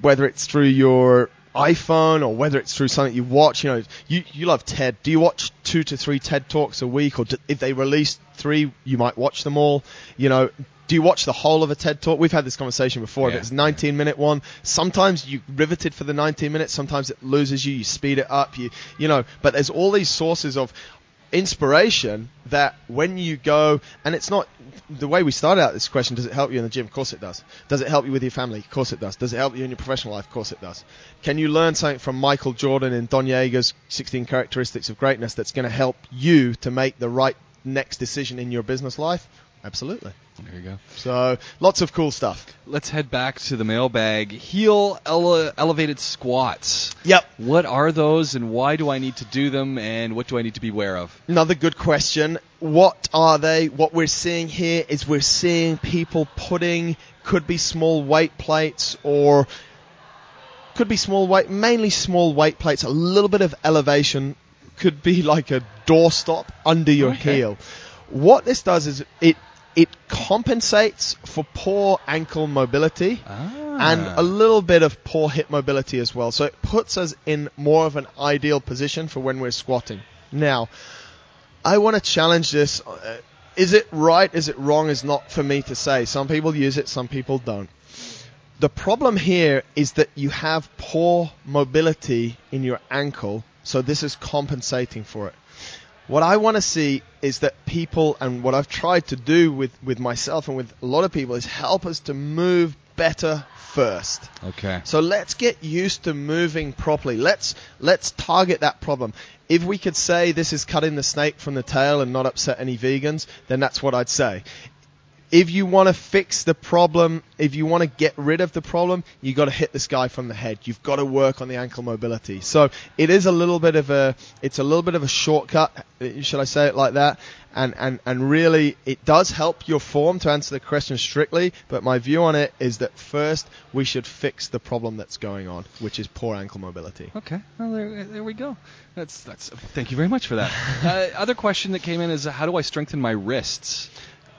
whether it's through your iPhone or whether it's through something you watch. You know, you you love TED. Do you watch two to three TED talks a week, or do, if they release three, you might watch them all? You know. Do you watch the whole of a TED talk? We've had this conversation before. If it's a 19 minute one, sometimes you riveted for the 19 minutes. Sometimes it loses you. You speed it up. You, you know, but there's all these sources of inspiration that when you go, and it's not the way we started out this question, does it help you in the gym? Of course it does. Does it help you with your family? Of course it does. Does it help you in your professional life? Of course it does. Can you learn something from Michael Jordan and Don Yaeger's 16 characteristics of greatness that's going to help you to make the right next decision in your business life? Absolutely. There you go. So lots of cool stuff. Let's head back to the mailbag. Heel ele- elevated squats. Yep. What are those, and why do I need to do them, and what do I need to be aware of? Another good question. What are they? What we're seeing here is we're seeing people putting could be small weight plates or could be small weight, mainly small weight plates, a little bit of elevation, could be like a doorstop under your Okay. heel. What this does is it it compensates for poor ankle mobility Ah. and a little bit of poor hip mobility as well. So it puts us in more of an ideal position for when we're squatting. Now, I want to challenge this. Uh, Is it right? Is it wrong? Is not for me to say. Some people use it, some people don't. The problem here is that you have poor mobility in your ankle, so this is compensating for it. What I want to see is that people, and what I've tried to do with, with myself and with a lot of people, is help us to move better first. okay. So let's get used to moving properly. Let's let's target that problem. If we could say this is cutting the snake from the tail and not upset any vegans, then that's what I'd say. If you want to fix the problem, if you want to get rid of the problem, you've got to hit this guy from the head. You've got to work on the ankle mobility. So it is a little bit of a it's a little bit of a shortcut, should I say it like that? And and and really it does help your form to answer the question strictly, but my view on it is that first we should fix the problem that's going on, which is poor ankle mobility. Okay, well there, there we go. That's that's. Thank you very much for that. uh, other question that came in is uh, how do I strengthen my wrists?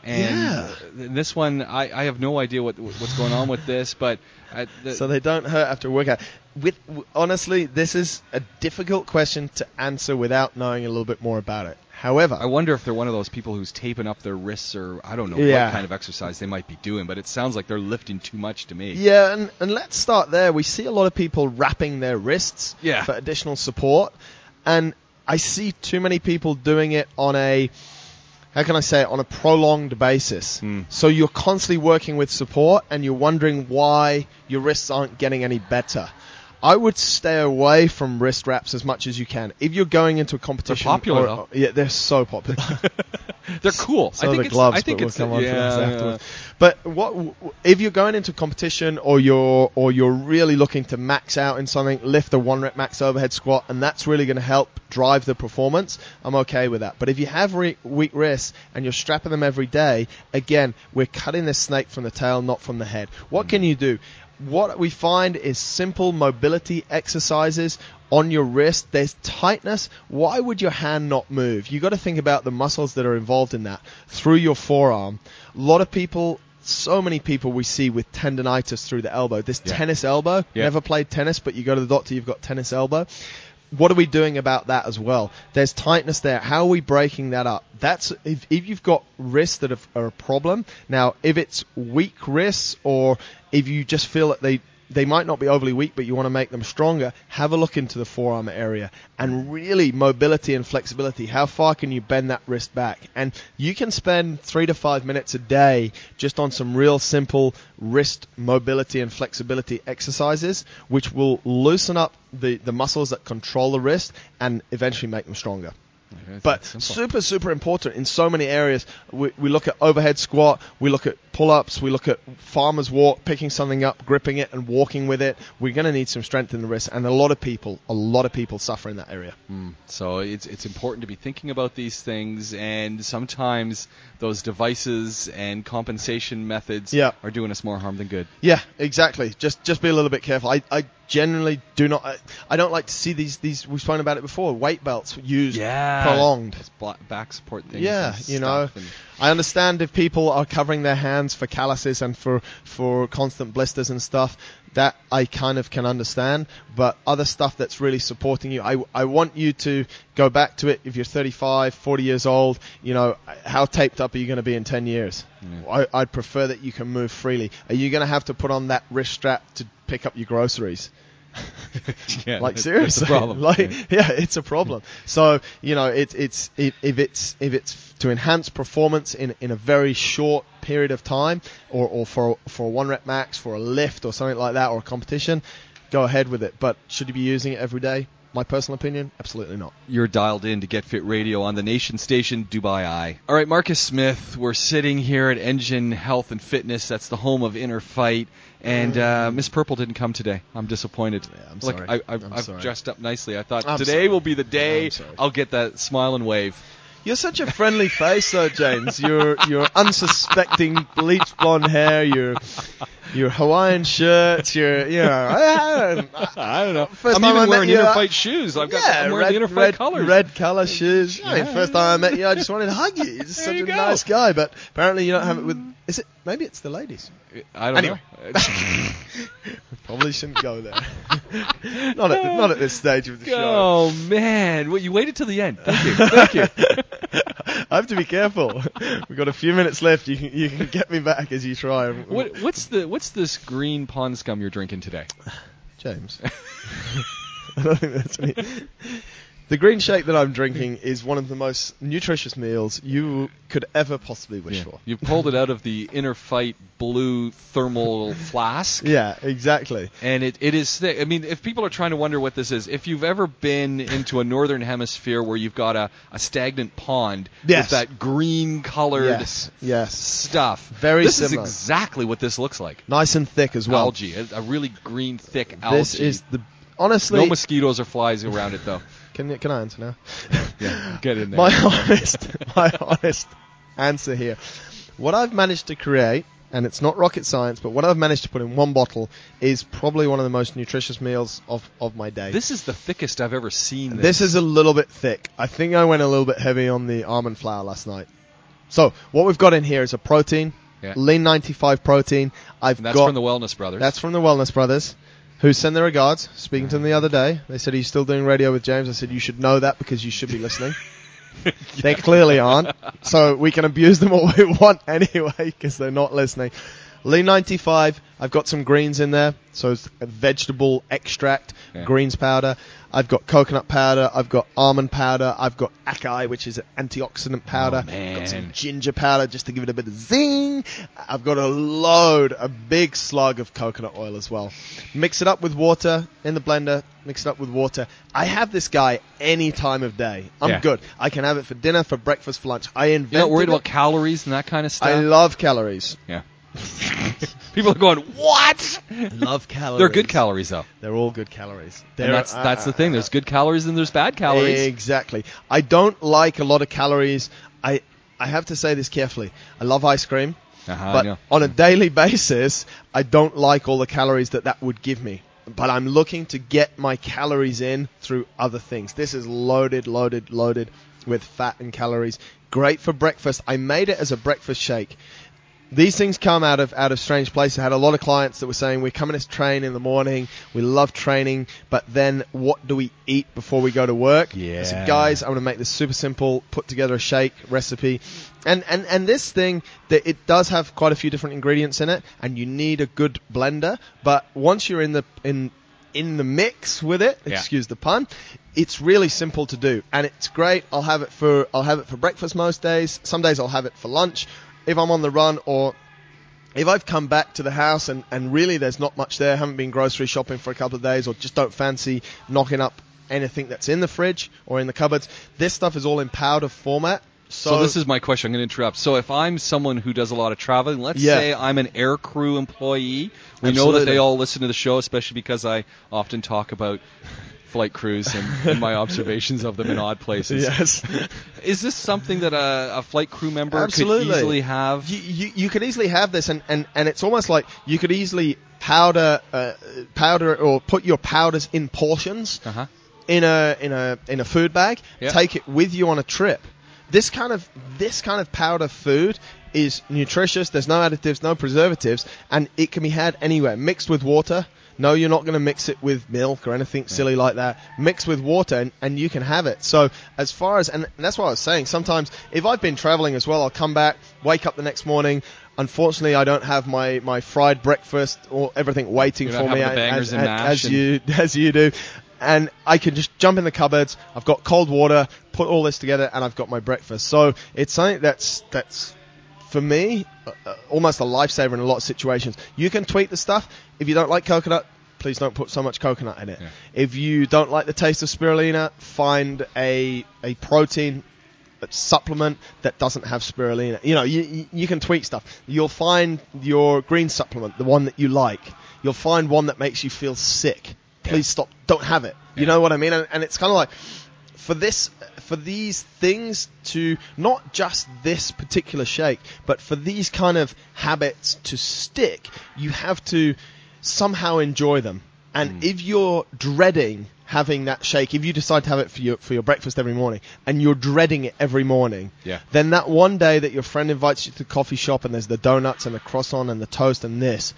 And Yeah. this one, I, I have no idea what what's going on with this, but the, So they don't hurt after a workout. With w- honestly, this is a difficult question to answer without knowing a little bit more about it. However, I wonder if they're one of those people who's taping up their wrists, or I don't know Yeah. what kind of exercise they might be doing, but it sounds like they're lifting too much to me. Yeah, and, and let's start there. We see a lot of people wrapping their wrists Yeah. for additional support, and I see too many people doing it on a how can I say it on a prolonged basis. Hmm. So you're constantly working with support, and you're wondering why your wrists aren't getting any better. I would stay away from wrist wraps as much as you can. If you're going into a competition, popular, or- yeah, they're so popular. They're cool. So I think the it's, gloves, I think but it's we'll come on to yeah, those yeah. afterwards. But what if you're going into competition or you're or you're really looking to max out in something, lift a one rep max overhead squat, and that's really going to help drive the performance. I'm okay with that. But if you have re- weak wrists and you're strapping them every day, again, we're cutting the snake from the tail, not from the head. What can you do? What we find is simple mobility exercises on your wrist. There's tightness. Why would your hand not move? You got to think about the muscles that are involved in that through your forearm. A lot of people, so many people we see with tendonitis through the elbow. This Yeah. tennis elbow. Yeah. Never played tennis, but you go to the doctor, you've got tennis elbow. What are we doing about that as well? There's tightness there. How are we breaking that up? That's if, if you've got wrists that are, are a problem. Now, if it's weak wrists or if you just feel that they they might not be overly weak, but you want to make them stronger, have a look into the forearm area and really mobility and flexibility. How far can you bend that wrist back? And you can spend three to five minutes a day just on some real simple wrist mobility and flexibility exercises, which will loosen up the, the muscles that control the wrist and eventually make them stronger. But super, super important in so many areas. We, we look at overhead squat, we look at pull ups, we look at farmer's walk, picking something up, gripping it, and walking with it. We're going to need some strength in the wrist, and a lot of people, a lot of people suffer in that area. Mm. So it's it's important to be thinking about these things, and sometimes those devices and compensation methods Yeah. are doing us more harm than good. Yeah, exactly. Just just be a little bit careful. I, I generally do not. I, I don't like to see these these. We've spoken about it before. Weight belts used yeah. prolonged. Back support things. Yeah, you know, I understand if people are covering their hands for calluses and for for constant blisters and stuff. That I kind of can understand, but other stuff that's really supporting you, I, I want you to go back to it. If you're 35, 40 years old, you know, how taped up are you going to be in 10 years? Yeah. I, I'd prefer that you can move freely. Are you going to have to put on that wrist strap to pick up your groceries? yeah, like seriously, that's a problem. like Yeah. yeah. it's a problem. So you know, it, it's it, if it's if it's to enhance performance in in a very short period of time, or or for for a one rep max, for a lift or something like that, or a competition, go ahead with it. But should you be using it every day? My personal opinion, absolutely not. You're dialed in to Get Fit Radio on the nation station Dubai Eye. All right, Marcus Smith, we're sitting here at Engine Health and Fitness. That's the home of Inner Fight. And uh, Miss Purple didn't come today. I'm disappointed. Yeah, I'm Look, sorry. I, I've, I'm I've sorry. dressed up nicely. I thought I'm today sorry. will be the day. I'll get that smile and wave. You're such a friendly face, though, James. You're you're unsuspecting bleached blonde hair. Your your Hawaiian shirts. Your you know. I, I, I don't know. First I'm time even I met wearing you, uh, Inner I- shoes. I've got yeah, I'm wearing red, the Inner Fight red, colors. red color shoes. I mean, first time I met you, I just wanted to hug you. You're just such you a go. nice guy. But apparently, you don't have it with. Mm. Is it? Maybe it's the ladies. I don't Anyway. know. Probably shouldn't go there. not at not at this stage of the show. oh man! Well, you waited till the end. Thank you. Thank you. I have to be careful. We've got a few minutes left. You can, you can get me back as you try. What, what's the what's this green pond scum you're drinking today? James. I don't think that's any. The green shake that I'm drinking is one of the most nutritious meals you could ever possibly wish for. You pulled it out of the Inner Fight blue thermal flask. Yeah, exactly. And it, it is thick. I mean, if people are trying to wonder what this is, if you've ever been into a northern hemisphere where you've got a, a stagnant pond Yes. with that green colored Yes, yes. stuff, Very this similar. is exactly what this looks like. Nice and thick as well. algae, a, a really green, thick algae. This is the honestly. no mosquitoes or flies around it though. can can I answer now? Yeah, get in there. my honest, my honest answer here. What I've managed to create, and it's not rocket science, but what I've managed to put in one bottle is probably one of the most nutritious meals of, of my day. This is the thickest I've ever seen. This, This is a little bit thick. I think I went a little bit heavy on the almond flour last night. So what we've got in here is a protein, Yeah. lean 95 protein. I've And that's got from the Wellness Brothers. that's from the Wellness Brothers, who send their regards. Speaking to them the other day, they said, "Are you still doing radio with James?" I said, "You should know that because you should be listening." They clearly aren't, so we can abuse them all we want anyway because they're not listening. Lee 95. I've got some greens in there, so it's a vegetable extract, Yeah. greens powder. I've got coconut powder. I've got almond powder. I've got acai, which is an antioxidant powder. Oh, I've got some ginger powder just to give it a bit of zing. I've got a load, a big slug of coconut oil as well. Mix it up with water in the blender. Mix it up with water. I have this guy any time of day. I'm Yeah. good. I can have it for dinner, for breakfast, for lunch. I invented You're not worried it. about calories and that kind of stuff. I love calories. yeah. People are going, what? I love calories. They're good calories though. They're all good calories. And that's that's the thing. uh, There's good calories and there's bad calories. Exactly. I don't like a lot of calories. I I have to say this carefully. I love ice cream, Uh-huh, but on a daily basis, I don't like all the calories that that would give me. But I'm looking to get my calories in through other things. This is loaded, loaded, loaded with fat and calories. Great for breakfast. I made it as a breakfast shake these things come out of out of strange places. I had a lot of clients that were saying we're coming to train in the morning. We love training, but then what do we eat before we go to work? I Yeah. said, guys, I'm to make this super simple. Put together a shake recipe, and and and this thing that it does have quite a few different ingredients in it, and you need a good blender. But once you're in the in in the mix with it, Yeah. excuse the pun, it's really simple to do, and it's great. I'll have it for I'll have it for breakfast most days. Some days I'll have it for lunch if I'm on the run or if I've come back to the house and, and really there's not much there, haven't been grocery shopping for a couple of days, or just don't fancy knocking up anything that's in the fridge or in the cupboards, this stuff is all in powder format. So, So, this is my question. I'm going to interrupt. So if I'm someone who does a lot of traveling, let's Yeah. say I'm an air crew employee. We know that they all listen to the show, especially because I often talk about flight crews and, and my observations of them in odd places. yes, Is this something that a, a flight crew member Absolutely. could easily have? you, you, you could easily have this, and, and, and it's almost like you could easily powder uh, powder or put your powders in portions. Uh-huh. in a in a in a food bag. Yeah. Take it with you on a trip. This kind of this kind of powder food is nutritious. There's no additives, no preservatives, and it can be had anywhere. Mixed with water. No, you're not going to mix it with milk or anything silly like that. Mix with water, and, and you can have it. So as far as and that's what I was saying. Sometimes if I've been traveling as well, I'll come back, wake up the next morning. Unfortunately, I don't have my, my fried breakfast or everything waiting for me having the bangers as, as- as you as you do, and I can just jump in the cupboards. I've got cold water, put all this together, and I've got my breakfast. So it's something that's that's for me uh, almost a lifesaver in a lot of situations. You can tweak the stuff if you don't like coconut. please don't put so much coconut in it. Yeah. If you don't like the taste of spirulina, find a a protein supplement that doesn't have spirulina. You know, you, you, you can tweak stuff. You'll find your green supplement, the one that you like. You'll find one that makes you feel sick. Please stop. Don't have it. You know what I mean? And, and it's kind of like for this for these things to not just this particular shake, but for these kind of habits to stick, you have to somehow enjoy them. And hmm. if you're dreading having that shake, if you decide to have it for your for your breakfast every morning, and you're dreading it every morning, Yeah. then that one day that your friend invites you to the coffee shop and there's the donuts and the croissant and the toast and this,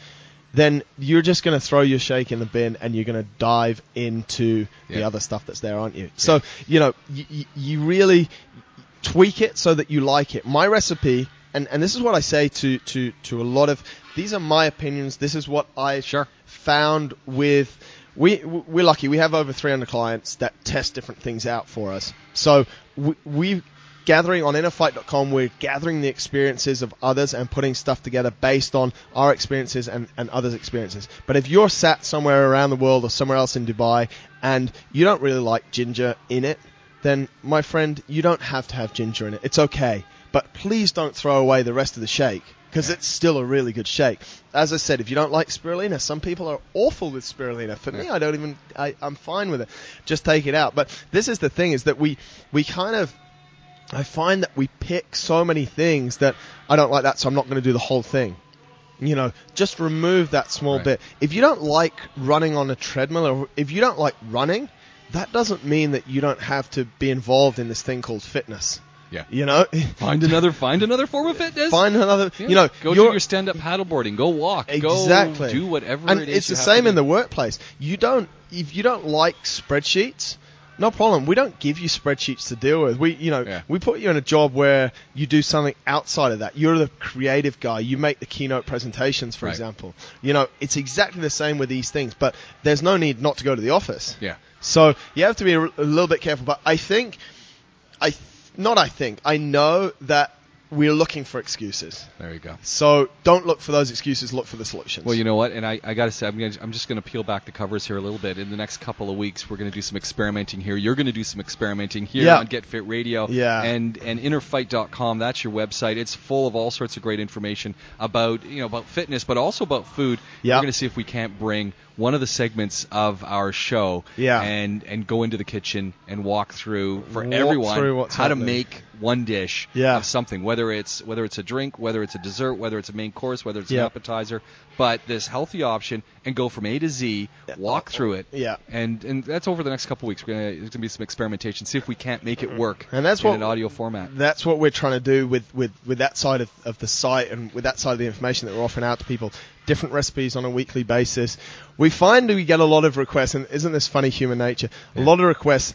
then you're just going to throw your shake in the bin and you're going to dive into the other stuff that's there, aren't you? So, you know, you, you, you really tweak it so that you like it. My recipe, and, and this is what I say to, to, to a lot of, these are my opinions. This is what I Sure. found with, we, we're lucky. We have over 300 clients that test different things out for us. So we, we gathering on innerfight.com, we're gathering the experiences of others and putting stuff together based on our experiences and, and others' experiences. But if you're sat somewhere around the world or somewhere else in Dubai and you don't really like ginger in it, then my friend, you don't have to have ginger in it. It's okay. But please don't throw away the rest of the shake because it's still a really good shake. As I said, if you don't like spirulina, some people are awful with spirulina. For me, I don't even, I, I'm fine with it. Just take it out. But this is the thing is that we, we kind of, I find that we pick so many things that I don't like that, so I'm not going to do the whole thing. You know, just remove that small Right. bit. If you don't like running on a treadmill, or if you don't like running, that doesn't mean that you don't have to be involved in this thing called fitness. Yeah. You know, Find another find another form of fitness. find another. Yeah. You know, go do your stand up paddleboarding. Go walk. Exactly. Go do whatever and it is it's the have same in the workplace. You don't if you don't like spreadsheets, no problem. We don't give you spreadsheets to deal with. We you know Yeah. we put you in a job where you do something outside of that. You're the creative guy. You make the keynote presentations, for Right. example. You know it's exactly the same with these things. But there's no need not to go to the office. Yeah. So you have to be a, a little bit careful. But I think, I th- not I think I know that we're looking for excuses. There you go. So don't look for those excuses. Look for the solutions. Well, you know what, and I, I got to say, I'm, gonna, I'm just going to peel back the covers here a little bit. In the next couple of weeks, we're going to do some experimenting here. You're going to do some experimenting here Yeah. on Get Fit Radio. Yeah. And and innerfight.com. That's your website. It's full of all sorts of great information about you know about fitness, but also about food. Yeah. We're going to see if we can't bring one of the segments of our show. Yeah. And and go into the kitchen and walk through for Walk everyone through how to make one dish Yeah. of something, whether it's whether it's a drink, whether it's a dessert, whether it's a main course, whether it's an appetizer, but this healthy option and go from A to Z, walk through it. Yeah. And and that's over the next couple weeks. We're gonna there's gonna be some experimentation, see if we can't make it mm-hmm. work And that's in what- an audio format. that's what we're trying to do with, with, with that side of, of the site and with that side of the information that we're offering out to people. Different recipes on a weekly basis. We find we get a lot of requests, and isn't this funny human nature? A lot of requests.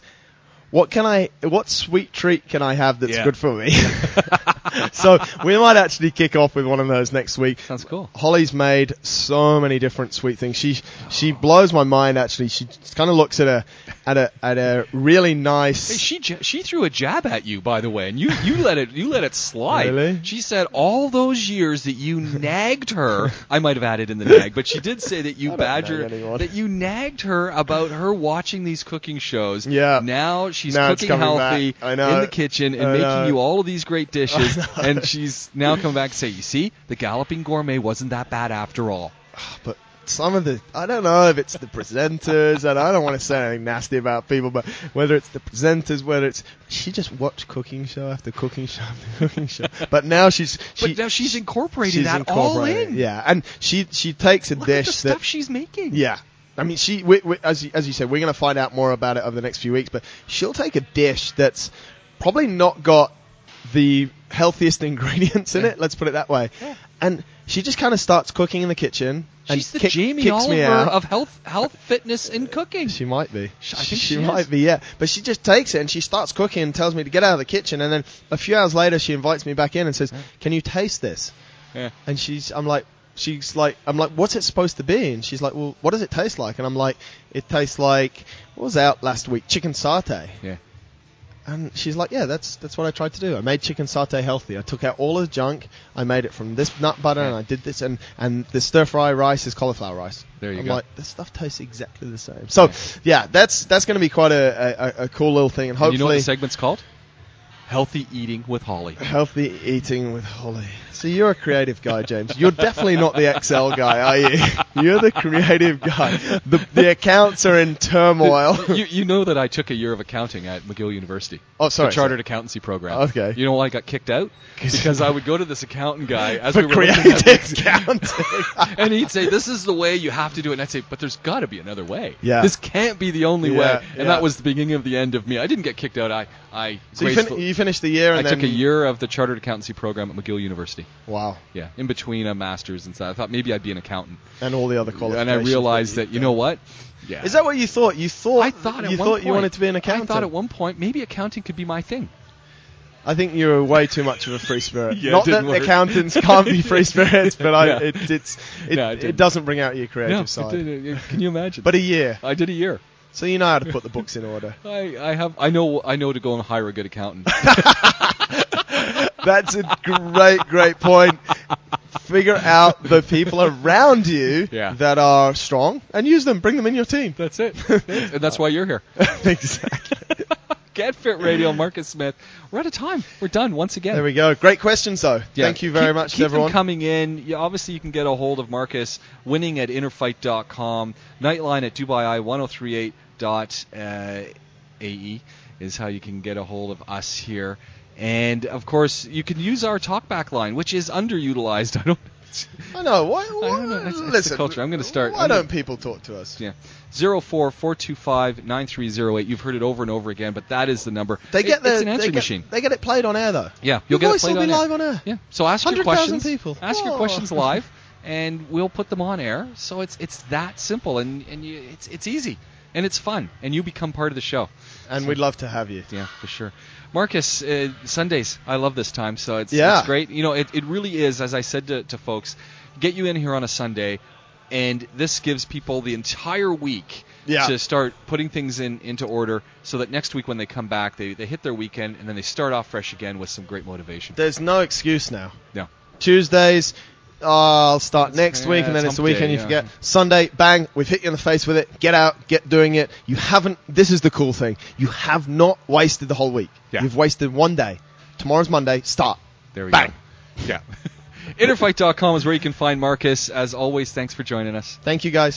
What can I? What sweet treat can I have that's Yeah. good for me? so we might actually kick off with one of those next week. Sounds cool. Holly's made so many different sweet things. She she blows my mind. Actually, she kind of looks at a at a at a really nice. Hey, she she threw a jab at you, by the way, and you, you let it you let it slide. Really? She said all those years that you nagged her. I might have added in the nag, but she did say that you I don't nag badger anyone. that you nagged her about her watching these cooking shows. Yeah. Now she's Now cooking healthy back. I know. in the kitchen and I making know. you all of these great dishes, and she's now come back and say, you see, the Galloping Gourmet wasn't that bad after all. Ah, but some of the I don't know if it's the presenters and I don't want to say anything nasty about people, but whether it's the presenters, whether it's she just watched cooking show after cooking show after cooking show. But now she's she, But now she's incorporating she's that all in. Yeah, and she she takes a Look dish at the that stuff she's making. yeah. I mean, she we, we, as you, as you said, we're going to find out more about it over the next few weeks. But she'll take a dish that's probably not got the healthiest ingredients in Yeah. it. Let's put it that way. Yeah. And she just kind of starts cooking in the kitchen. She's the kick- Jamie kicks me Oliver out. of health, health, fitness, and cooking. She might be. I think she, she might be, yeah. But she just takes it and she starts cooking and tells me to get out of the kitchen. And then a few hours later, she invites me back in and says, "Can you taste this?" Yeah. And she's, I'm like, she's like, I'm like, what's it supposed to be? And she's like, well, what does it taste like? And I'm like, it tastes like what was out last week? Chicken satay. Yeah. And she's like, yeah, that's that's what I tried to do. I made chicken satay healthy. I took out all the junk. I made it from this nut butter, and I did this, and and the stir fry rice is cauliflower rice. There you I'm go. like, this stuff tastes exactly the same. So, yeah, that's that's going to be quite a, a, a cool little thing, and And you know what the segment's called? Healthy eating with Holly. healthy eating with Holly. So you're a creative guy, James. You're definitely not the Excel guy, are you? You're the creative guy. The the accounts are in turmoil. you, you know that I took a year of accounting at McGill University. Oh, sorry, The chartered accountancy program. Okay. You know why I got kicked out? Because I would go to this accountant guy as For we were creative accounting. and he'd say, "This is the way you have to do it." And I'd say, "But there's got to be another way. Yeah. This can't be the only Yeah, way." And yeah. that was the beginning of the end of me. I didn't get kicked out. I I So you, fin- you finished the year, I then took a year of the chartered accountancy program at McGill University. Wow, Yeah, in between a master's and stuff. I thought maybe I'd be an accountant, and all the other qualifications. and I realized that you've you know what? Yeah. Is that what you thought? You thought I thought at you one thought point, you wanted to be an accountant. I thought at one point maybe accounting could be my thing. I think you're way too much of a free spirit. Yeah, Not that work. accountants can't be free spirits, but I, Yeah. it, it's it, No, it doesn't bring out your creative No, side. can you imagine? But a year, I did a year. So you know how to put the books in order. I, I have I know I know to go and hire a good accountant. That's a great, great point. Figure out the people around you Yeah. that are strong and use them. Bring them in your team. That's it. and that's why you're here. exactly. Get Fit Radio, Marcus Smith. We're out of time. We're done once again. There we go. Great questions, though. Yeah. Thank you very Keep- much keep everyone. coming in. Yeah, obviously, you can get a hold of Marcus winning at innerfight.com. Nightline at dubai1038.ae E is how you can get a hold of us here. And of course, you can use our talkback line, which is underutilized. I don't. I know. Why, why, don't know. It's- it's listen, culture. I'm gonna start- Why I'm gonna- don't people talk to us? Yeah, zero four four two five nine three zero eight. You've heard it over and over again, but that is the number. They get It- the it's an answering machine. They get it played on air though. Yeah, you'll get it played will be on air. live on air. Yeah. So ask your 100,000 questions. people. Ask your oh. questions live, and we'll put them on air. So it's it's that simple, and and you, it's it's easy, and it's fun, and you become part of the show. And we'd love to have you. Yeah, for sure. Marcus, uh, Sundays, I love this time, so it's, Yeah. it's great. You know, it, it really is, as I said to, to folks, get you in here on a Sunday, and this gives people the entire week Yeah. to start putting things in into order so that next week when they come back, they, they hit their weekend, and then they start off fresh again with some great motivation. There's no excuse now. Yeah. Tuesdays, oh, I'll start next yeah, week, and then it's the weekend. day, you yeah. forget. Sunday, bang, we've hit you in the face with it. Get out, get doing it. You haven't. This is the cool thing. You have not wasted the whole week. Yeah. You've wasted one day. Tomorrow's Monday. Start. There we Bang. go. Yeah. Innerfight.com is where you can find Marcus. As always, thanks for joining us. Thank you, guys.